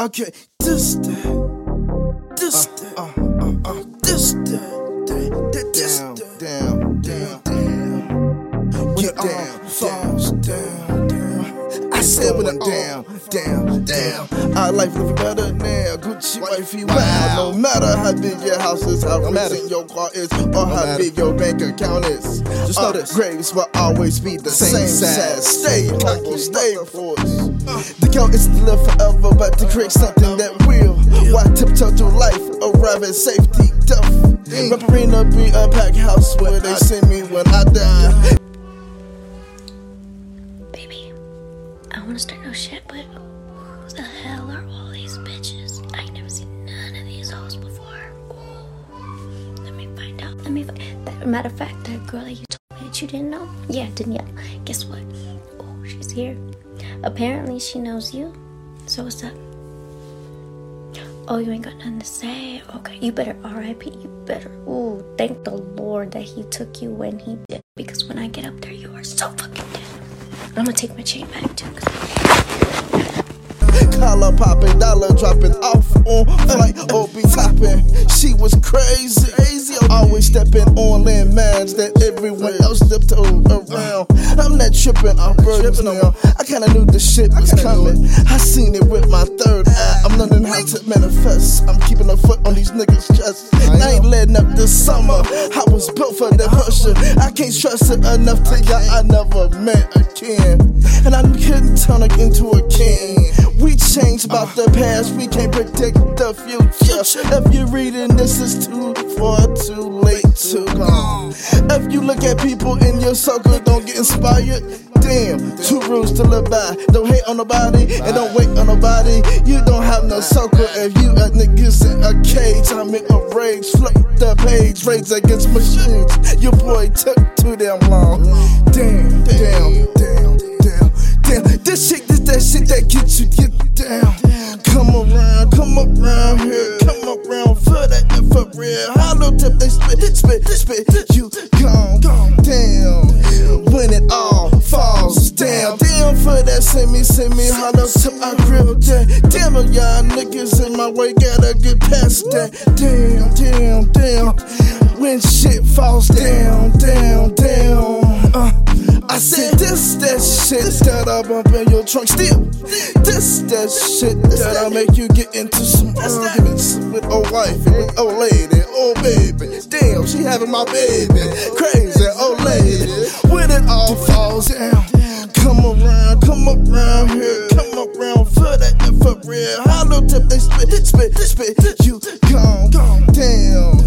Okay, this that, this that, uh, uh, uh, this that, that, that, this Down, that, down, down, down. Get it all down, falls down, down. When down, down, down. Our life living better now. Gucci wifey, wow. No matter how big your house is, how recent your car is, or how matter. big your bank account is. Just know Our this. Graves will always be the Same same, size. Stay humble, stay force. The goal is to live forever, but to create something that will. Why tiptoe through life, arrive at safety, death. Rapperina be a pack house where they send me when I die. Wanna start shit, but who the hell are all these bitches? I never seen none of these hoes before. Ooh, let me find out. Let me find. That, matter of fact, that girl that you told me that you didn't know, yeah, Danielle. Guess what? Oh, she's here. Apparently, she knows you. So what's up? Oh, you ain't got nothing to say. Okay, you better RIP. You better. Ooh, thank the Lord that He took you when He did. Because when I get up there, you are so fucking dead. I'm gonna take my chain back too. Collar popping, dollar dropping off on flight, OB topping. She was crazy, crazy. Always stepping on landmines that everyone else stepped around. I'm not tripping off birds now. I kinda knew the shit was coming. I seen it with my third eye. I'm learning how to manifest. I'm keeping a foot on these niggas' chest. I ain't letting up this summer. I was built for the husher. I can't trust it enough to y'all. I never met a king. And I couldn't turn it into a king. We changed about the past, we can't predict the future. If you're reading this, it's too far, too late to go. If you look at people in your circle, don't get inspired. Damn, two rules to live by. Don't hate on nobody and don't wait on nobody. You don't have no circle if you a niggas in a cage. I'm in a rage, flip the page, rage against machines. Your boy took too damn long. Damn, damn, damn, damn, damn. This shit, this that shit that gets you get down. Come around, come around here, come around for that real. Hollow tip, they spit, spit, spit. Send me, send me hollow tip. I grill that. Damn, oh, y'all niggas in my way, gotta get past that. Damn, damn, damn. When shit falls down, down, down. Uh, I said this that shit that I bump in your trunk still. This that shit that'll make you get into some arguments with old wife and with old lady, old baby. Damn, she having my baby. Crazy old lady. When it all falls down, come around, come around here, come around for that real. Hollow tip, they spit, spit, spit. You gone, down.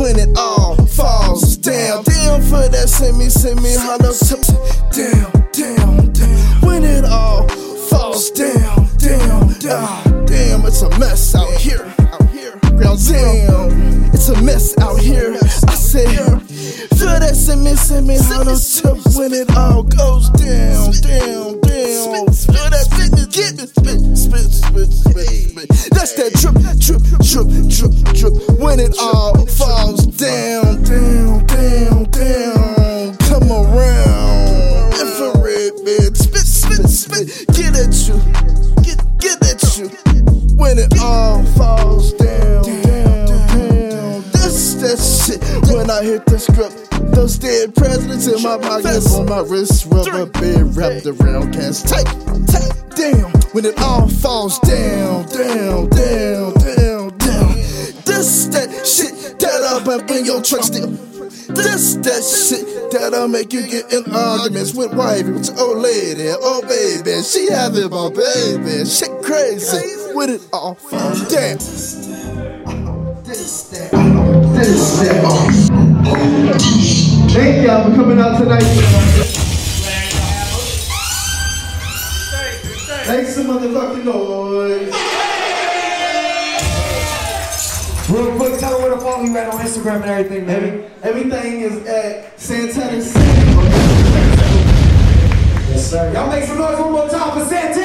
When it all falls down, down for that, send me, send hollow tip. Down, down, down. When it all falls down, down, down. Damn, it's a mess out here, out here. Ground down, it's a mess out here. I said, feel that, send me, send me hollow tip. When it all goes down, down, down. Feel that, spit, get me, spit, spit, spit, spit, spit. That's that drip, hit the script, those dead presidents in my pockets, on my wrist, rubber band wrapped around, can't tight, tight. Damn, when it all falls down, down, down, down, down. This that shit that'll bump in your truck still. This that shit that'll make you get in arguments with wifey, with your old lady, old baby. She having my baby, shit crazy. When it all falls down. This that, this that. Thank y'all for coming out tonight. Make some motherfucking noise. Real quick, tell them where to follow you at on Instagram and everything, baby. Everything is at Santana City. Yes, sir. Y'all make some noise one more time for Santana